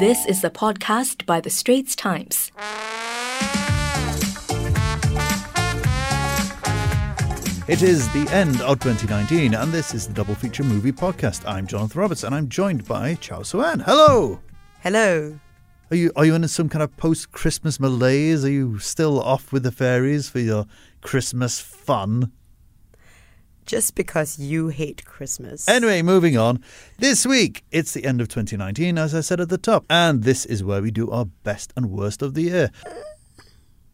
This is the podcast by The Straits Times. It is the end of 2019, and this is the Double Feature Movie Podcast. I'm Jonathan Roberts, and I'm joined by Cheow Sue-Ann. Hello! Hello. Are you are you in some kind of post Christmas malaise? Are you still off with the fairies for your Christmas fun? Just because you hate Christmas. Anyway, moving on. This week, it's the end of 2019, as I said at the top, and this is where we do our best and worst of the year.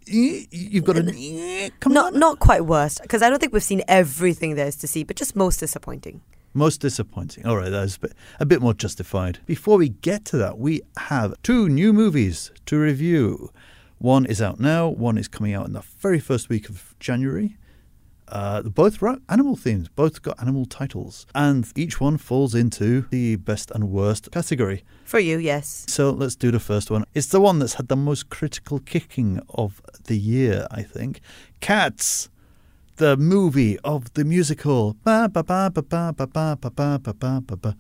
You've got a come not on. not quite worst, because I don't think we've seen everything there is to see, but just most disappointing. Most disappointing. All right, that's a bit, a bit more justified. Before we get to that, we have two new movies to review. One is out now, one is coming out in the very first week of January. Uh, both animal themes, both got animal titles, and each one falls into the best and worst category. For you, yes. So let's do the first one. It's the one that's had the most critical kicking of the year, I think. Cats, the movie of the musical. Ba ba ba ba ba ba ba ba ba ba ba ba ba.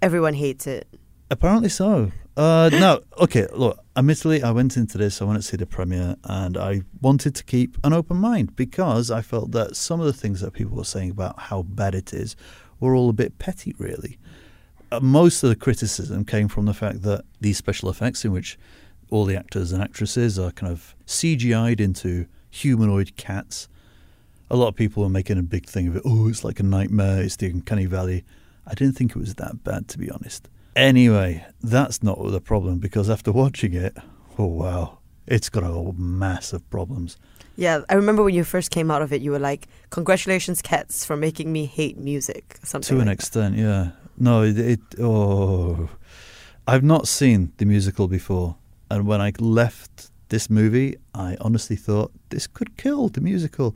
Everyone hates it. Apparently so. Uh, no, okay, look, admittedly, I went into this, I went to see the premiere, and I wanted to keep an open mind because I felt that some of the things that people were saying about how bad it is were all a bit petty, really. Uh, most of the criticism came from the fact that these special effects, in which all the actors and actresses are kind of CGI'd into humanoid cats, a lot of people were making a big thing of it. Oh, it's like a nightmare, it's the Uncanny Valley. I didn't think it was that bad, to be honest. Anyway, that's not the problem because after watching it, oh wow, it's got a mass of problems. Yeah, I remember when you first came out of it, you were like, "Congratulations, cats, for making me hate music." Something to an like extent, yeah. No, it, it. Oh, I've not seen the musical before, and when I left this movie, I honestly thought this could kill the musical.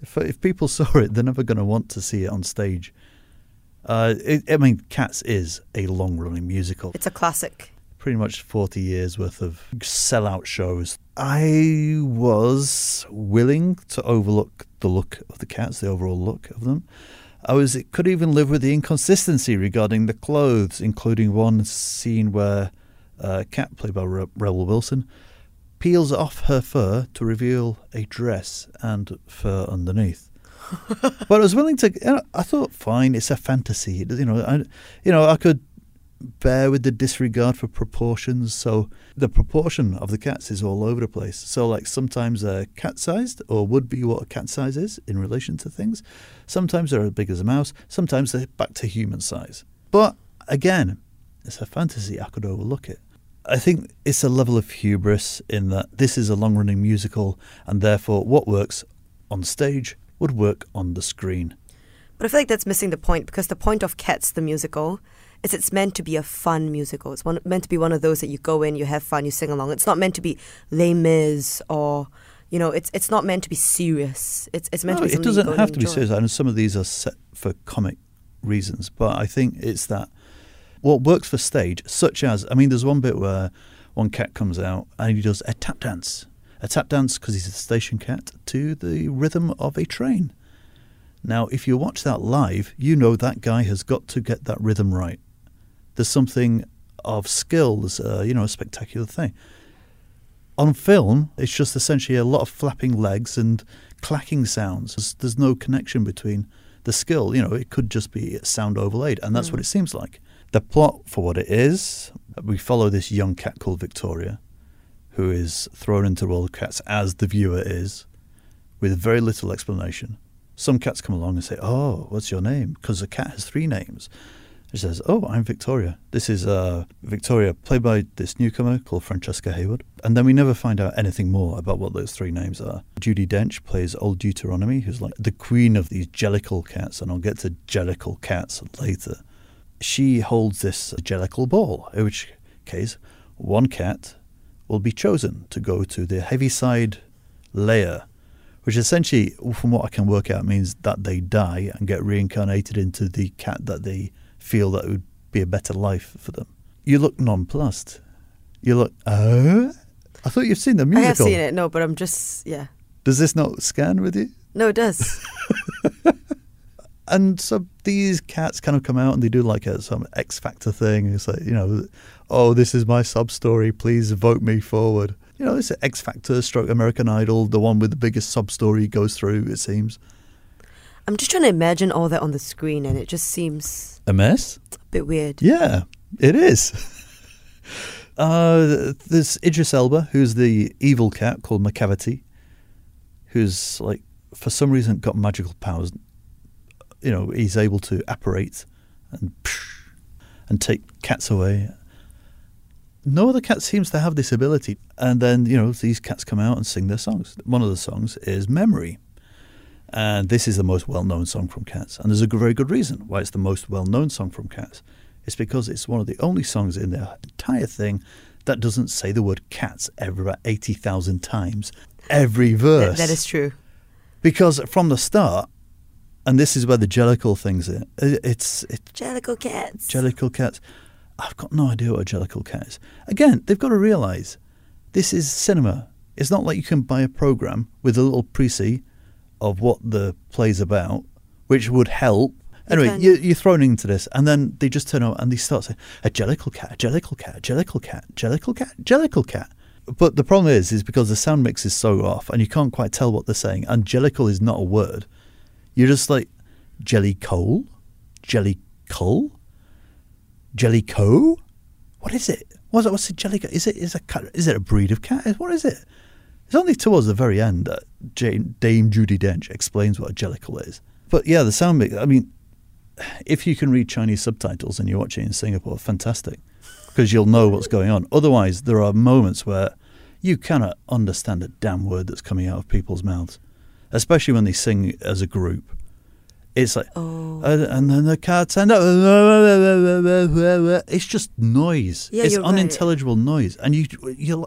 If if people saw it, they're never going to want to see it on stage. Uh, it, I mean, Cats is a long-running musical. It's a classic. pretty much 40 years worth of sellout shows. I was willing to overlook the look of the cats, the overall look of them. I was it could even live with the inconsistency regarding the clothes, including one scene where uh, a cat played by Re- Rebel Wilson peels off her fur to reveal a dress and fur underneath. but I was willing to. You know, I thought, fine, it's a fantasy. You know, I, you know, I could bear with the disregard for proportions. So the proportion of the cats is all over the place. So like sometimes they're cat-sized or would be what a cat size is in relation to things. Sometimes they're as big as a mouse. Sometimes they're back to human size. But again, it's a fantasy. I could overlook it. I think it's a level of hubris in that this is a long-running musical, and therefore what works on stage would work on the screen. But I feel like that's missing the point because the point of Cats, the musical, is it's meant to be a fun musical. It's one, meant to be one of those that you go in, you have fun, you sing along. It's not meant to be Les Mis or, you know, it's it's not meant to be serious. It's it's meant No, to be it doesn't have to be serious. I know some of these are set for comic reasons, but I think it's that what works for stage, such as I mean, there's one bit where one cat comes out and he does a tap dance, a tap dance because he's a station cat to the rhythm of a train. Now, if you watch that live, you know that guy has got to get that rhythm right. There's something of skill. There's uh, you know a spectacular thing on film, it's just essentially a lot of flapping legs and clacking sounds. There's, there's no connection between the skill. You know, it could just be sound overlaid, and that's what it seems like. The plot, for what it is, we follow this young cat called Victoria, who is thrown into the world of cats as the viewer is, with very little explanation. Some cats come along and say, "Oh, what's your name?" Because a cat has three names. She says, "Oh, I'm Victoria. This is uh, Victoria, played by this newcomer called Francesca Hayward." And then we never find out anything more about what those three names are. Judi Dench plays Old Deuteronomy, who's like the queen of these jellicle cats, and I'll get to jellicle cats later. She holds this jellicle ball, in which case one cat will be chosen to go to the Heaviside layer, which essentially, from what I can work out, means that they die and get reincarnated into the cat that they feel that would be a better life for them. You look nonplussed. You look, oh? I thought you've seen the musical. I have seen it, no, but I'm just, yeah. Does this not scan with you? No, it does. And so these cats kind of come out and they do like a some X Factor thing. It's like you know, oh, this is my sub story. Please vote me forward. You know, it's X Factor, stroke American Idol, the one with the biggest sub story goes through. It seems I'm just trying to imagine all that on the screen, and it just seems a mess. a bit weird. Yeah, it is. uh, there's Idris Elba, who's the evil cat called Macavity, who's like for some reason got magical powers. You know, he's able to apparate and and take cats away. No other cat seems to have this ability. And then, you know, these cats come out and sing their songs. One of the songs is Memory. And this is the most well known song from Cats. And there's a very good reason why it's the most well known song from Cats. It's because it's one of the only songs in the entire thing that doesn't say the word cats ever about 80,000 times every verse. That is true. Because from the start, and this is where the Jellicle thing's in, it's, it's Jellicle cats. Jellicle cats. I've got no idea what a Jellicle cat is. Again, they've got to realise this is cinema. It's not like you can buy a program with a little precis of what the play's about, which would help. Anyway, you, you're thrown into this, and then they just turn out and they start saying a Jellicle cat, a Jellicle cat, a Jellicle cat, Jellicle cat, Jellicle cat. But the problem is, is because the sound mix is so off, and you can't quite tell what they're saying. And Jellicle is not a word. You're just like jelly coal, jelly coal, Jellico? What is it? What's it? What's it? Jellico? Is it? Is a cat? Is it a breed of cat? What is it? It's only towards the very end that Jane, Dame Judi Dench explains what a jellicle is. But yeah, the sound mix. I mean, if you can read Chinese subtitles and you're watching in Singapore, fantastic, because you'll know what's going on. Otherwise, there are moments where you cannot understand a damn word that's coming out of people's mouths, especially when they sing as a group. It's like, Oh. uh, and then the cats end up. It's just noise. Yeah, it's you're right. unintelligible noise, and you, you.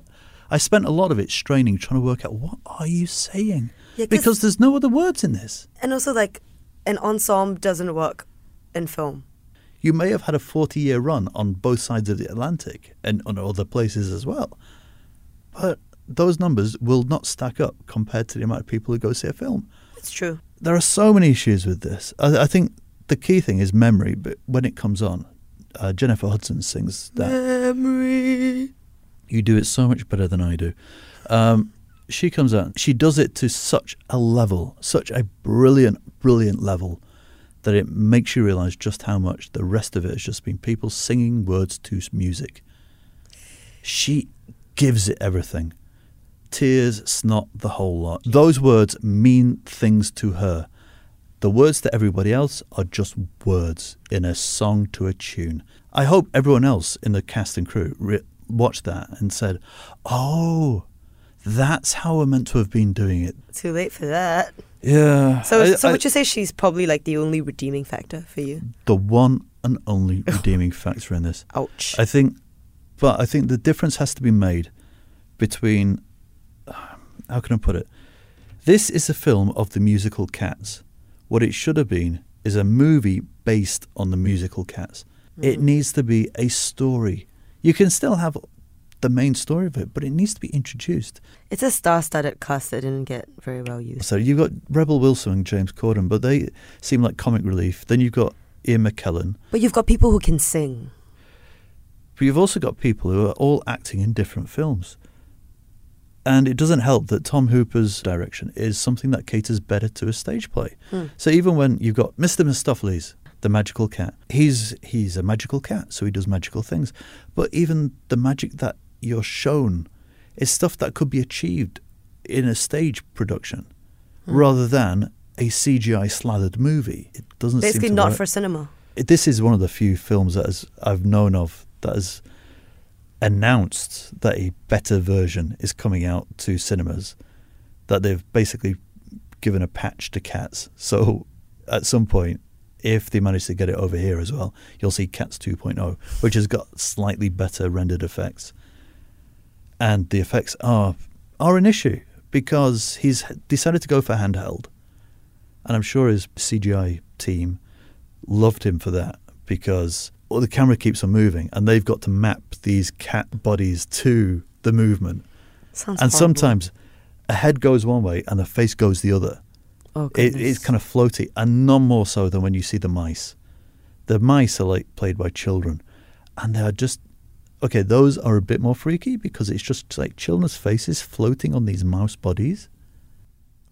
I spent a lot of it straining, trying to work out what are you saying, Yeah, 'cause- because there's no other words in this. And also, like, an ensemble doesn't work in film. You may have had a 40 year run on both sides of the Atlantic and on other places as well. Those numbers will not stack up compared to the amount of people who go see a film. It's true. There are so many issues with this. I, I think the key thing is memory, but when it comes on, uh, Jennifer Hudson sings that. Memory. You do it so much better than I do. Um, she comes out, she does it to such a level, such a brilliant, brilliant level, that it makes you realize just how much the rest of it has just been people singing words to music. She gives it everything tears, snot, the whole lot. Those words mean things to her. The words to everybody else are just words in a song to a tune. I hope everyone else in the cast and crew re- watched that and said, "Oh, that's how we're meant to have been doing it." Too late for that. Yeah. So, I- so I- would you say she's probably like the only redeeming factor for you? the one and only redeeming factor in this? Ouch. I think, but I think the difference has to be made between. How can I put it? This is a film of the musical Cats. What it should have been is a movie based on the musical Cats. It mm. needs to be a story. You can still have the main story of it, but it needs to be introduced. It's a star-studded cast that didn't get very well used. So you've got Rebel Wilson and James Corden, but they seem like comic relief. Then you've got Ian McKellen, But you've got people who can sing. But you've also got people who are all acting in different films. And it doesn't help that Tom Hooper's direction is something that caters better to a stage play. Hmm. So even when you've got Mr. Mistoffelees, the magical cat, he's he's a magical cat, so he does magical things. But even the magic that you're shown is stuff that could be achieved in a stage production Hmm. rather than a CGI slathered movie. It doesn't Basically, seem to not work for cinema. it- this is one of the few films that has, I've known of that has announced that a better version is coming out to cinemas. That they've basically given a patch to Cats. So at some point, if they manage to get it over here as well, you'll see Cats 2.0, which has got slightly better rendered effects. And the effects are are an issue because he's decided to go for handheld. And I'm sure his CGI team loved him for that because well, the camera keeps on moving and they've got to map these cat bodies to the movement. Sounds and horrible. sometimes a head goes one way and the face goes the other. Oh, It, it's kind of floaty, and none more so than when you see the mice. The mice are like played by children, and they are just okay. Those are a bit more freaky because it's just like children's faces floating on these mouse bodies.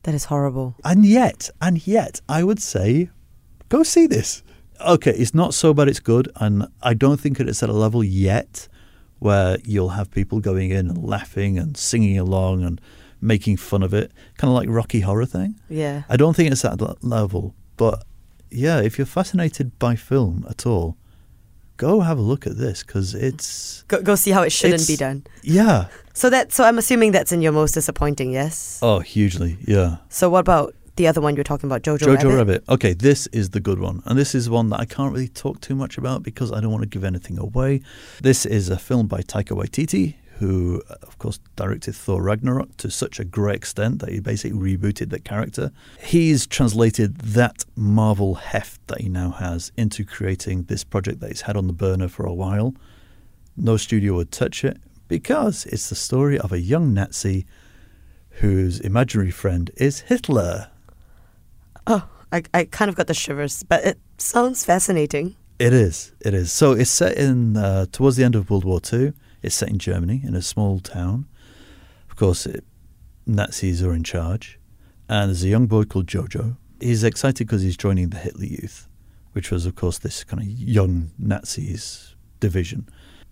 That is horrible. And yet, and yet, I would say, go see this. Okay, it's not so bad it's good, and I don't think it's at a level yet where you'll have people going in and laughing and singing along and making fun of it, kind of like Rocky Horror thing. Yeah. I don't think it's at that level, but yeah, if you're fascinated by film at all, go have a look at this because it's Go, go see how it shouldn't be done. yeah, So that so I'm assuming that's in your most disappointing, yes? oh, hugely, yeah. So what about the other one you're talking about, Jojo, Jojo Rabbit? Rabbit. Okay, this is the good one. And this is one that I can't really talk too much about because I don't want to give anything away. This is a film by Taika Waititi, who, of course, directed Thor Ragnarok to such a great extent that he basically rebooted the character. He's translated that Marvel heft that he now has into creating this project that he's had on the burner for a while. No studio would touch it because it's the story of a young Nazi whose imaginary friend is Hitler. Oh, I, I kind of got the shivers, but it sounds fascinating. It is. It is. So it's set in uh, towards the end of World War Two. It's set in Germany in a small town. Of course, it, Nazis are in charge, and there's a young boy called Jojo. He's excited because he's joining the Hitler Youth, which was, of course, this kind of young Nazis division.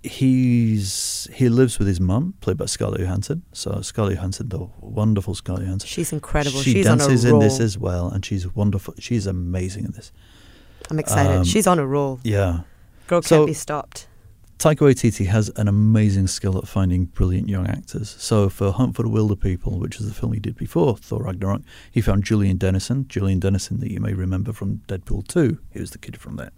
He's he lives with his mum, played by Scarlett Johansson. So Scarlett Johansson, the wonderful Scarlett Johansson. She's incredible. She she's dances on a roll. in this as well, and she's wonderful. She's amazing in this. I'm excited. um, she's on a roll. Yeah. Girl so- can't be stopped. Taika Waititi has an amazing skill at finding brilliant young actors. So for Hunt for the Wilderpeople, which is the film he did before Thor Ragnarok, he found Julian Dennison. Julian Dennison that you may remember from Deadpool 2. He was the kid from there.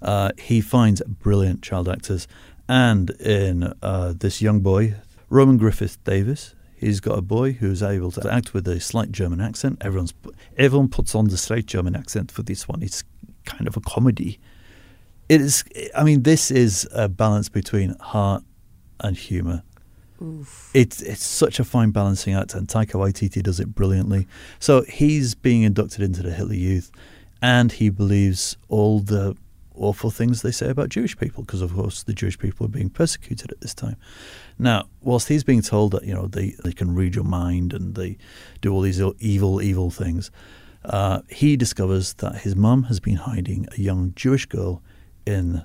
Uh, he finds brilliant child actors. And in uh, this young boy, Roman Griffin Davis, he's got a boy who's able to act with a slight German accent. Everyone's everyone puts on the slight German accent for this one. It's kind of a comedy. It is. I mean, this is a balance between heart and humour. It's it's such a fine balancing act, and Taika Waititi does it brilliantly. So he's being inducted into the Hitler Youth, and he believes all the awful things they say about Jewish people, because of course the Jewish people are being persecuted at this time. Now, whilst he's being told that you know they, they can read your mind and they do all these evil evil things, uh, he discovers that his mum has been hiding a young Jewish girl in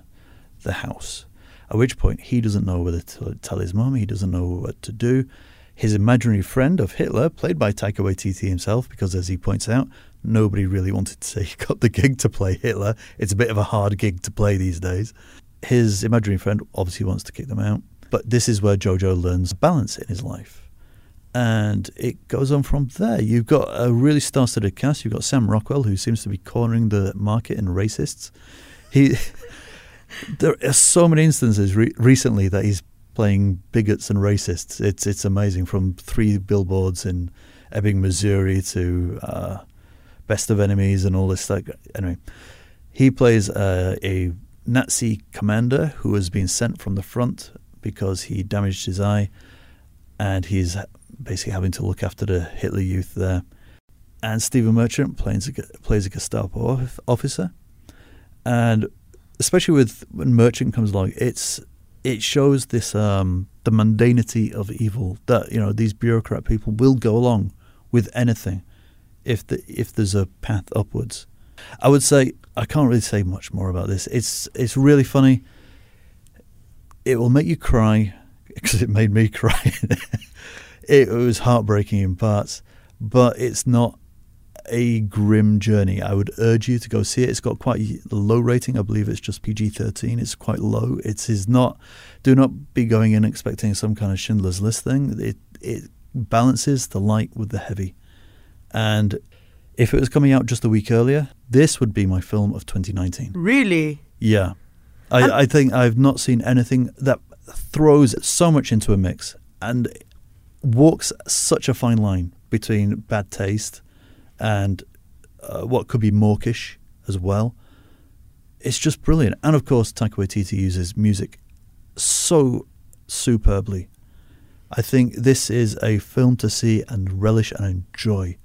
the house. At which point he doesn't know whether to tell his mum, he doesn't know what to do. His imaginary friend of Hitler, played by Taika Waititi himself, because as he points out, nobody really wanted to say he got the gig to play Hitler. It's a bit of a hard gig to play these days. His imaginary friend obviously wants to kick them out, but this is where Jojo learns balance in his life. And it goes on from there. You've got a really star-studded cast. You've got Sam Rockwell, who seems to be cornering the market in racists. He, there are so many instances re- recently that he's playing bigots and racists. It's it's amazing. From three billboards in Ebbing, Missouri, to uh, Best of Enemies, and all this stuff. Anyway, he plays uh, a Nazi commander who has been sent from the front because he damaged his eye, and he's basically having to look after the Hitler Youth there. And Stephen Merchant plays a, plays a Gestapo officer, and especially with when Merchant comes along, it's it shows this um, the mundanity of evil that you know these bureaucrat people will go along with anything if the if there's a path upwards. I would say I can't really say much more about this. It's it's really funny. It will make you cry because it made me cry. it was heartbreaking in parts, but it's not a grim journey. I would urge you to go see it. It's got quite a low rating. I believe it's just PG thirteen. It's quite low. It is not. Do not be going in expecting some kind of Schindler's List thing. It it balances the light with the heavy, and if it was coming out just a week earlier, this would be my film of 2019. Really? Yeah, I, I think I've not seen anything that throws so much into a mix and walks such a fine line between bad taste and uh, what could be mawkish as well. It's just brilliant, and of course, Taika Waititi uses music so superbly. I think this is a film to see and relish and enjoy.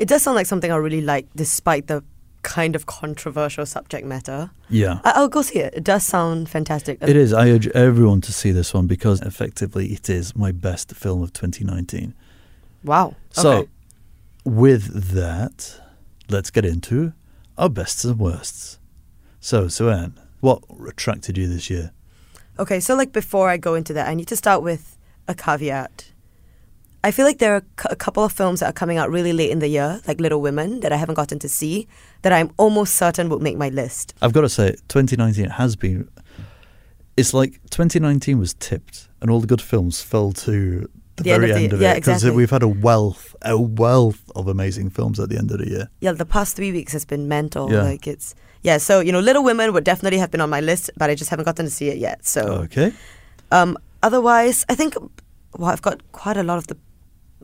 It does sound like something I really like, despite the kind of controversial subject matter. Yeah. I- I'll go see it. It does sound fantastic. It is. I urge everyone to see this one because effectively it is my best film of 2019. Wow. Okay. So, with that, let's get into our bests and worsts. So, Sue-Ann, what attracted you this year? Okay, so like before I go into that, I need to start with a caveat. I feel like there are c- a couple of films that are coming out really late in the year, like Little Women, that I haven't gotten to see, that I'm almost certain will make my list. I've got to say, 2019 has been. It's like 2019 was tipped, and all the good films fell to the, The end very of the- end of yeah, it because exactly. we've had a wealth, a wealth of amazing films at the end of the year. Yeah, the past three weeks has been mental. Yeah. Like it's yeah. So you know, Little Women would definitely have been on my list, but I just haven't gotten to see it yet. So Okay. Um, otherwise, I think well, I've got quite a lot of the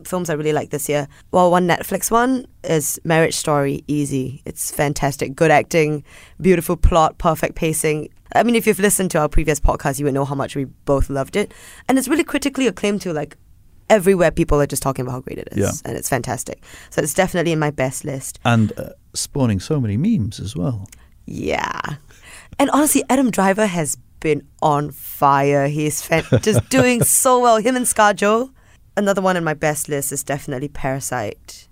films I really like this year. Well, one Netflix one is Marriage Story. Easy. It's fantastic. Good acting, beautiful plot, perfect pacing. I mean, if you've listened to our previous podcast, you would know how much we both loved it, and it's really critically acclaimed too. Like everywhere, people are just talking about how great it is, Yeah. and it's fantastic. So it's definitely in my best list. And uh, spawning so many memes as well. Yeah. And honestly, Adam Driver has been on fire. He's fan- just doing so well. Him and ScarJo. Another one on my best list is definitely Parasite,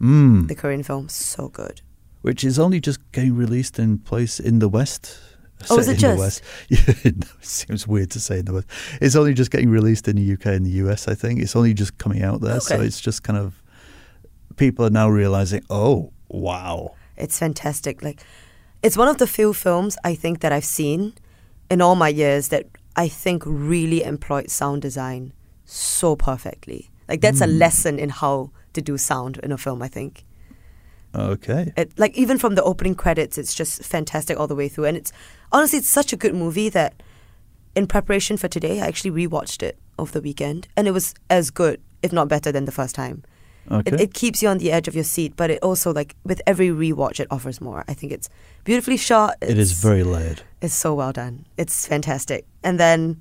Mm. the Korean film. So good. Which is only just getting released in place in the West. Oh, is it in just? The West. It seems weird to say in the West. It's only just getting released in the UK and the US, I think. It's only just coming out there. So it's just kind of. People are now realizing, oh, wow. It's fantastic. Like, it's one of the few films I think that I've seen in all my years that I think really employed sound design so perfectly. Like, that's a Mm. lesson in how to do sound in a film, I think. Okay. It, like even from the opening credits, it's just fantastic all the way through. And it's honestly, it's such a good movie that in preparation for today, I actually rewatched it over the weekend, and it was as good, if not better, than the first time. Okay. It, it keeps you on the edge of your seat, but it also like with every rewatch, it offers more. I think it's beautifully shot. it is it's- very layered. it's so well done. It's fantastic. And then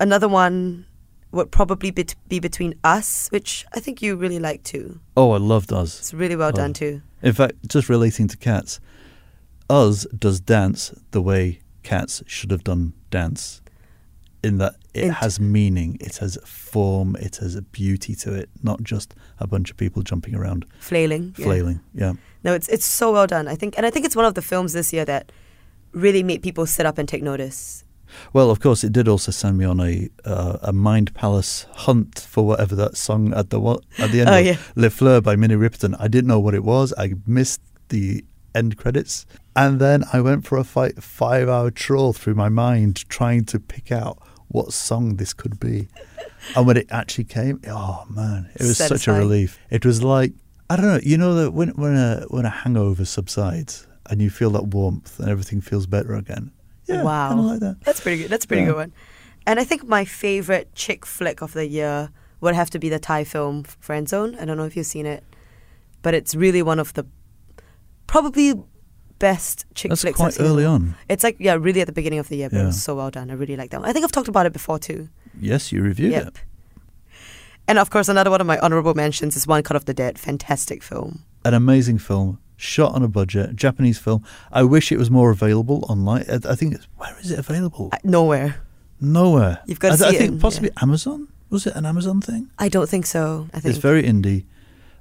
another one would probably be, be between us, which I think you really like too. Oh, I loved Us. It's really well Oh. done too. In fact, just relating to cats, Us does dance the way cats should have done dance. In that it has meaning, it has form, it has a beauty to it, not just a bunch of people jumping around Flailing. yeah. flailing. Yeah. No, it's it's so well done. I think, and I think it's one of the films this year that really made people sit up and take notice. Well, of course, it did also send me on a uh, a Mind Palace hunt for whatever that song at the at the end Oh, of yeah. Les Fleurs by Minnie Riperton. I didn't know what it was. I missed the end credits, and then I went for a fi- five hour trawl through my mind trying to pick out what song this could be. and when it actually came, oh man, it was such a relief. It was like I don't know, you know that when when a when a hangover subsides and you feel that warmth and everything feels better again. Yeah, wow, like that. That's pretty good. That's a pretty Yeah. good one. And I think my favorite chick flick of the year would have to be the Thai film Friend Zone. I don't know if you've seen it, but it's really one of the probably best chick That's flicks I've quite seen in a early on. It's like yeah, really at the beginning of the year, but it Yeah. was so well done. I really like that one. I think I've talked about it before too. Yes, you reviewed Yep. it. And of course, another one of my honorable mentions is One Cut of the Dead. Fantastic film. An amazing film, shot on a budget, Japanese film. I wish it was more available online. I, I think it's, where is it available? Uh, Nowhere. Nowhere. You've got to I, I it think in- possibly yeah. Amazon. Was it an Amazon thing? I don't think so. I think It's very indie,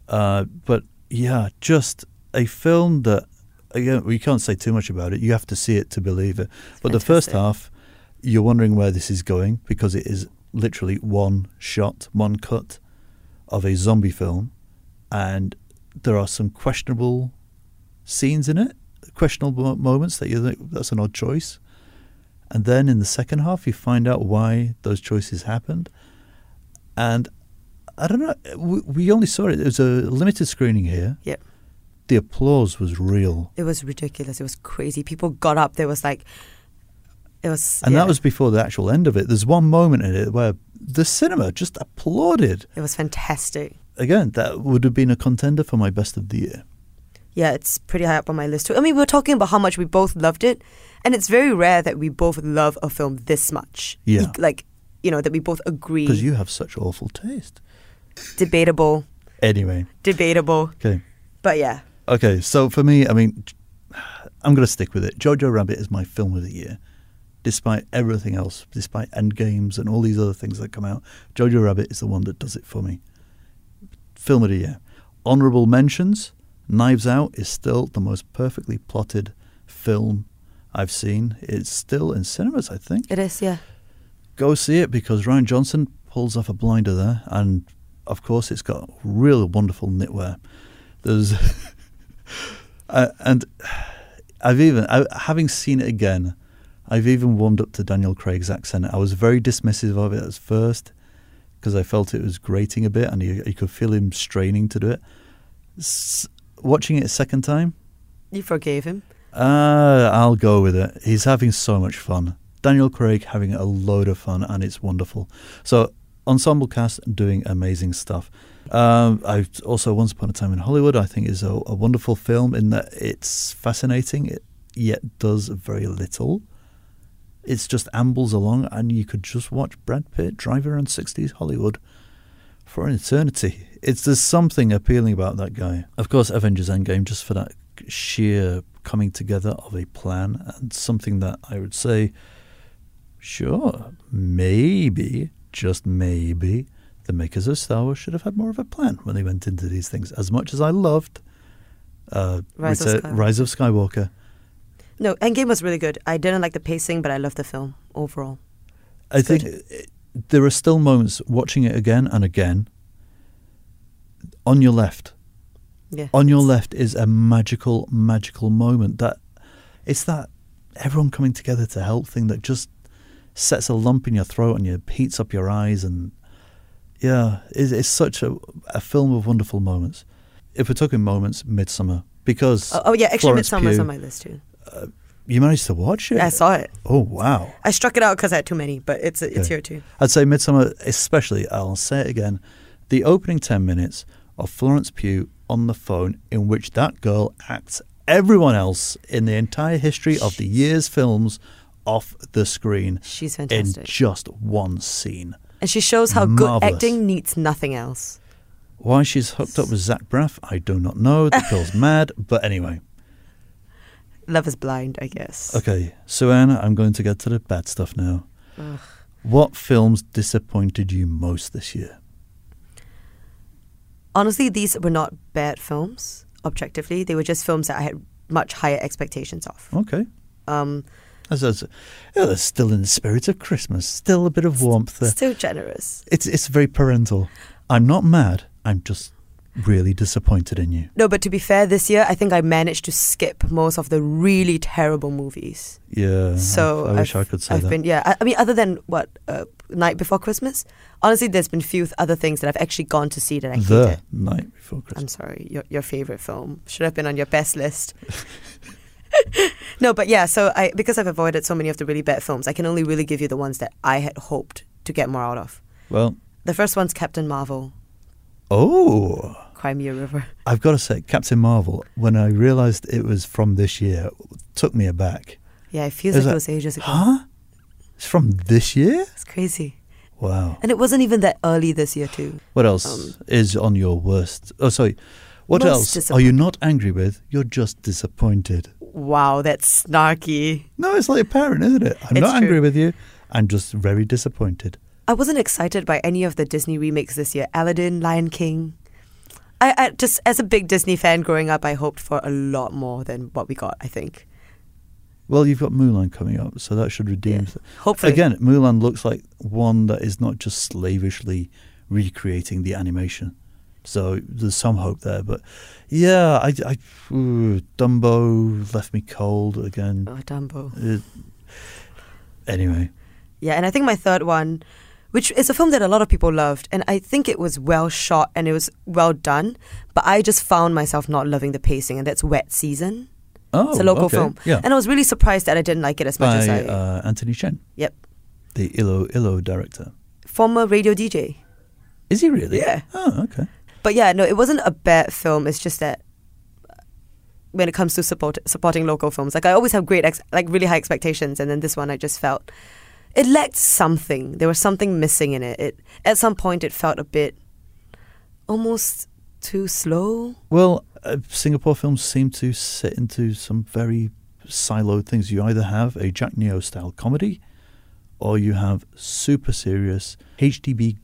uh, but yeah, just a film that again we can't say too much about it. You have to see it to believe it. But the first half, you're wondering where this is going because it is literally one shot, one cut of a zombie film, and there are some questionable scenes in it, questionable moments that you think that's an odd choice. And then in the second half, you find out why those choices happened. And I don't know, we, we only saw it, it was a limited screening here. Yep. The applause was real. It was ridiculous. It was crazy. People got up. There was like, it was. And yeah, that was before the actual end of it. There's one moment in it where the cinema just applauded. It was fantastic. Again, that would have been a contender for my best of the year. Yeah, it's pretty high up on my list too. I mean, we were talking about how much we both loved it, and it's very rare that we both love a film this much. Yeah. E- Like, you know, that we both agree. Because you have such awful taste. Debatable. Anyway, Debatable. okay. But yeah, Okay, so for me, I mean, I'm going to stick with it. Jojo Rabbit is my film of the year. Despite everything else, despite Endgames and all these other things that come out, Jojo Rabbit is the one that does it for me. Film of the year. Honorable mentions Knives Out is still the most perfectly plotted film I've seen. It's still in cinemas, I think. it is. Yeah. Go see it because Rian Johnson pulls off a blinder there. And of course, it's got real wonderful knitwear. There's. uh, and I've even, I, having seen it again, I've even warmed up to Daniel Craig's accent. I was very dismissive of it at first because I felt it was grating a bit and you, you could feel him straining to do it. S- watching it a second time, You forgave him. uh, I'll go with it. He's having so much fun. Daniel Craig having a load of fun, and it's wonderful. So, ensemble cast doing amazing stuff. Um, I also Once Upon a Time in Hollywood. I think is a, a wonderful film in that it's fascinating, it yet does very little. It's just ambles along, and you could just watch Brad Pitt drive around '60s Hollywood for an eternity. It's there's something appealing about that guy. Of course, Avengers Endgame just for that sheer coming together of a plan and something that I would say, sure, maybe, just maybe, the makers of Star Wars should have had more of a plan when they went into these things. As much as I loved uh, Rise of Skywalker. Rise of Skywalker, No, Endgame was really good. I didn't like the pacing, but I loved the film overall. I think it- there are still moments watching it again and again. On your left, Yeah. on your left is a magical, magical moment that it's that everyone coming together to help thing that just sets a lump in your throat and you heats up your eyes and yeah, it's, it's such a, a film of wonderful moments. If we're talking moments, Midsommar because Oh, oh, yeah, actually, Florence Midsommar's Pugh- on my list too. You managed to watch it. I saw it. Oh wow! I struck it out because I had too many, but it's it's Okay. here too. I'd say Midsommar, especially. I'll say it again: the opening ten minutes of Florence Pugh on the phone, in which that girl acts everyone else in the entire history of the year's films off the screen She's fantastic in just one scene. and she shows how good acting needs nothing else. Why she's hooked up with Zach Braff, I do not know. The girl's mad, but anyway. Love is blind, I guess. Okay, so Anna, I'm going to get to the bad stuff now. Ugh. What films disappointed you most this year? Honestly, these were not bad films. Objectively, they were just films that I had much higher expectations of. Okay. Um, As, as, yeah, they're still in the spirit of Christmas. Still a bit of warmth there. still generous. It's it's very parental. I'm not mad. I'm just really disappointed in you. No, but to be fair, this year I think I managed to skip most of the really terrible movies. Yeah. So I, I wish I've- I could say I've that. been yeah. I, I mean, other than what uh, Night Before Christmas, honestly, there's been few other things that I've actually gone to see that I the hated. night before Christmas. I'm sorry, your your favorite film should have been on your best list. no, but yeah, so I because I've avoided so many of the really bad films, I can only really give you the ones that I had hoped to get more out of. Well, The first one's Captain Marvel, oh, Crimea River. I've got to say, Captain Marvel. When I realised it was from this year, took me aback. Yeah, it feels Is like that- it was ages ago. Huh? It's from this year? It's crazy. Wow. And it wasn't even that early this year too. What else Um, is on your worst? Oh, sorry. What else are you not angry with? You're just disappointed. Wow, that's snarky. No, it's like a parent, isn't it? I'm It's not angry with you. I'm just very disappointed. I wasn't excited by any of the Disney remakes this year. Aladdin, Lion King. I, I just as a big Disney fan growing up, I hoped for a lot more than what we got. I think. Well, you've got Mulan coming up, so that should redeem. Yeah. Hopefully, Again, Mulan looks like one that is not just slavishly recreating the animation. So there's some hope there, but yeah, I, I ooh, Dumbo left me cold again. Oh, Dumbo. It- anyway, Yeah, and I think my third one, which is a film that a lot of people loved, and I think it was well shot and it was well done, but I just found myself not loving the pacing, and that's Wet Season. oh, it's a local okay, film, yeah, and I was really surprised that I didn't like it as much by as I. uh, Anthony Chen, yep, the Ilo Ilo director. former radio DJ. Is he really? Yeah. Oh, okay. But yeah, no, it wasn't a bad film. It's just that when it comes to support, supporting local films, like I always have great, ex- like really high expectations, and then this one I just felt it lacked something. There was something missing in it. It at some point it felt a bit almost too slow. Well, uh, Singapore films seem to sit into some very siloed things. You either have a Jack Neo style comedy, or you have super serious HDB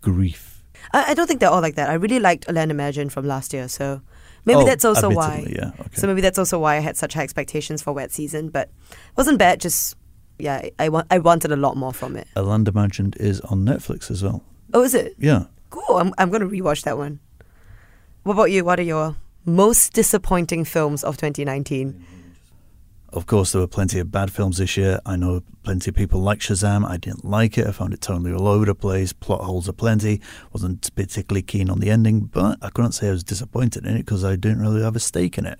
grief. I, I don't think they're all like that. I really liked Land Imagine from last year, so maybe Oh, that's also why. Yeah. Okay. So maybe that's also why I had such high expectations for Wet Season, but it wasn't bad. Just yeah, I, I want I wanted a lot more from it. a Land Imagined is on Netflix as well. Oh, is it Yeah. cool? I'm I'm gonna rewatch that one. What about you? What are your most disappointing films of 2019? Of course, there were plenty of bad films this year. I know plenty of people like Shazam. I didn't like it. I found it totally all over the place. Plot holes are plenty. Wasn't particularly keen on the ending, but I couldn't say I was disappointed in it because I didn't really have a stake in it.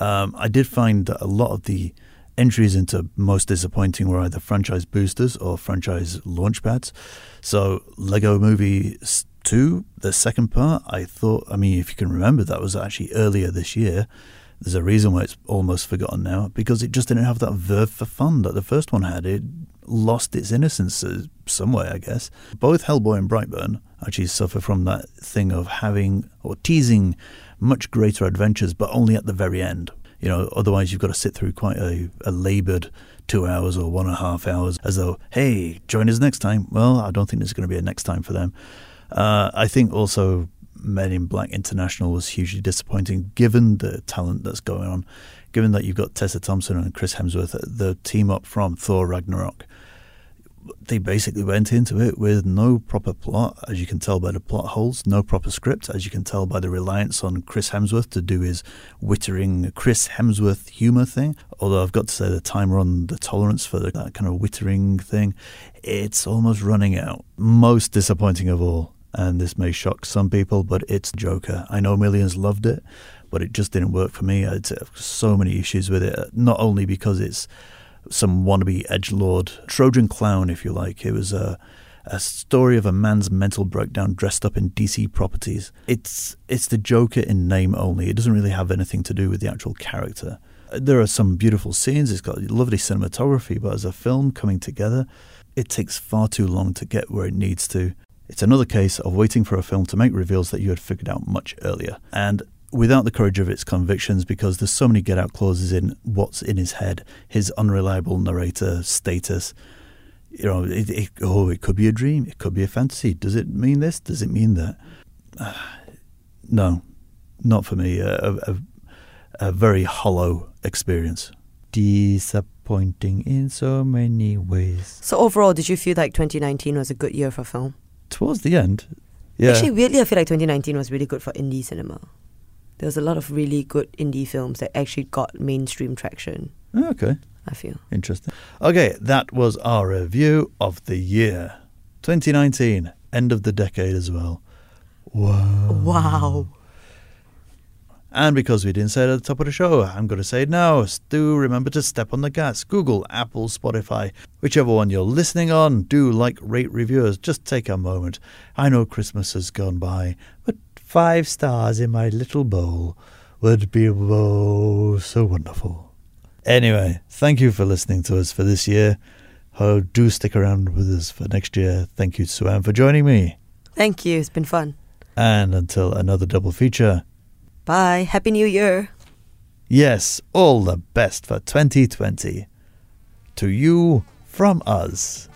Um, I did find that a lot of the entries into most disappointing were either franchise boosters or franchise launchpads. So, Lego Movie 2, the second part, I thought, I mean, if you can remember, that was actually earlier this year. There's a reason why it's almost forgotten now because it just didn't have that verve for fun that the first one had. It lost its innocence uh, some way, I guess. Both Hellboy and Brightburn actually suffer from that thing of having or teasing much greater adventures, but only at the very end. You know, otherwise you've got to sit through quite a, a laboured two hours or one and a half hours as though, hey, join us next time. Well, I don't think there's going to be a next time for them. Uh, I think also Men in Black International was hugely disappointing given the talent that's going on, given that you've got Tessa Thompson and Chris Hemsworth, the team up from Thor Ragnarok. They basically went into it with no proper plot, as you can tell by the plot holes, no proper script, as you can tell by the reliance on Chris Hemsworth to do his wittering Chris Hemsworth humor thing. Although I've got to say, the timer on the tolerance for that kind of wittering thing, it's almost running out. Most disappointing of all, and this may shock some people, but it's Joker. I know millions loved it, but it just didn't work for me. I had so many issues with it, not only because it's some wannabe edge lord Trojan clown, if you like. It was a a story of a man's mental breakdown dressed up in DC properties. It's it's the Joker in name only. It doesn't really have anything to do with the actual character. There are some beautiful scenes. It's got lovely cinematography, but as a film coming together, it takes far too long to get where it needs to. It's another case of waiting for a film to make reveals that you had figured out much earlier. And without the courage of its convictions, because there's so many get out clauses in what's in his head, his unreliable narrator status. You know, it, it, oh, it could be a dream, it could be a fantasy. Does it mean this? Does it mean that? Uh, no, not for me. A, a, a very hollow experience. Disappointing in so many ways. So overall, did you feel like 2019 was a good year for film? Towards the end, yeah. Actually, weirdly, I feel like 2019 was really good for indie cinema. There was a lot of really good indie films that actually got mainstream traction. Oh, okay. I feel. Interesting. Okay, that was our review of the year 2019, end of the decade as well. Wow. Wow. And because we didn't say it at the top of the show, I'm going to say it now. Do remember to step on the gas. Google, Apple, Spotify, whichever one you're listening on, do like, rate, reviewers. Just take a moment. I know Christmas has gone by, but five stars in my little bowl would be oh, so wonderful. Anyway, thank you for listening to us for this year. Oh, do stick around with us for next year. Thank you, Sue-Ann, for joining me. Thank you. It's been fun. And until another double feature, Bye. Happy New Year. yes, all the best for 2020. To you from us.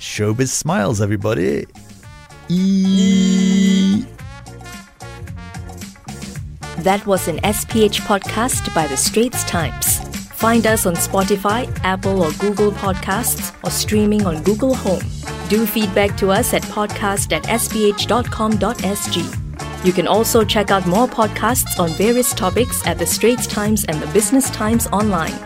Showbiz smiles, everybody. E- That was an SPH podcast by The Straits Times. Find us on Spotify, Apple or Google Podcasts, or streaming on Google Home. Do feedback to us at podcast at sph.com.sg. You can also check out more podcasts on various topics at The Straits Times and The Business Times online.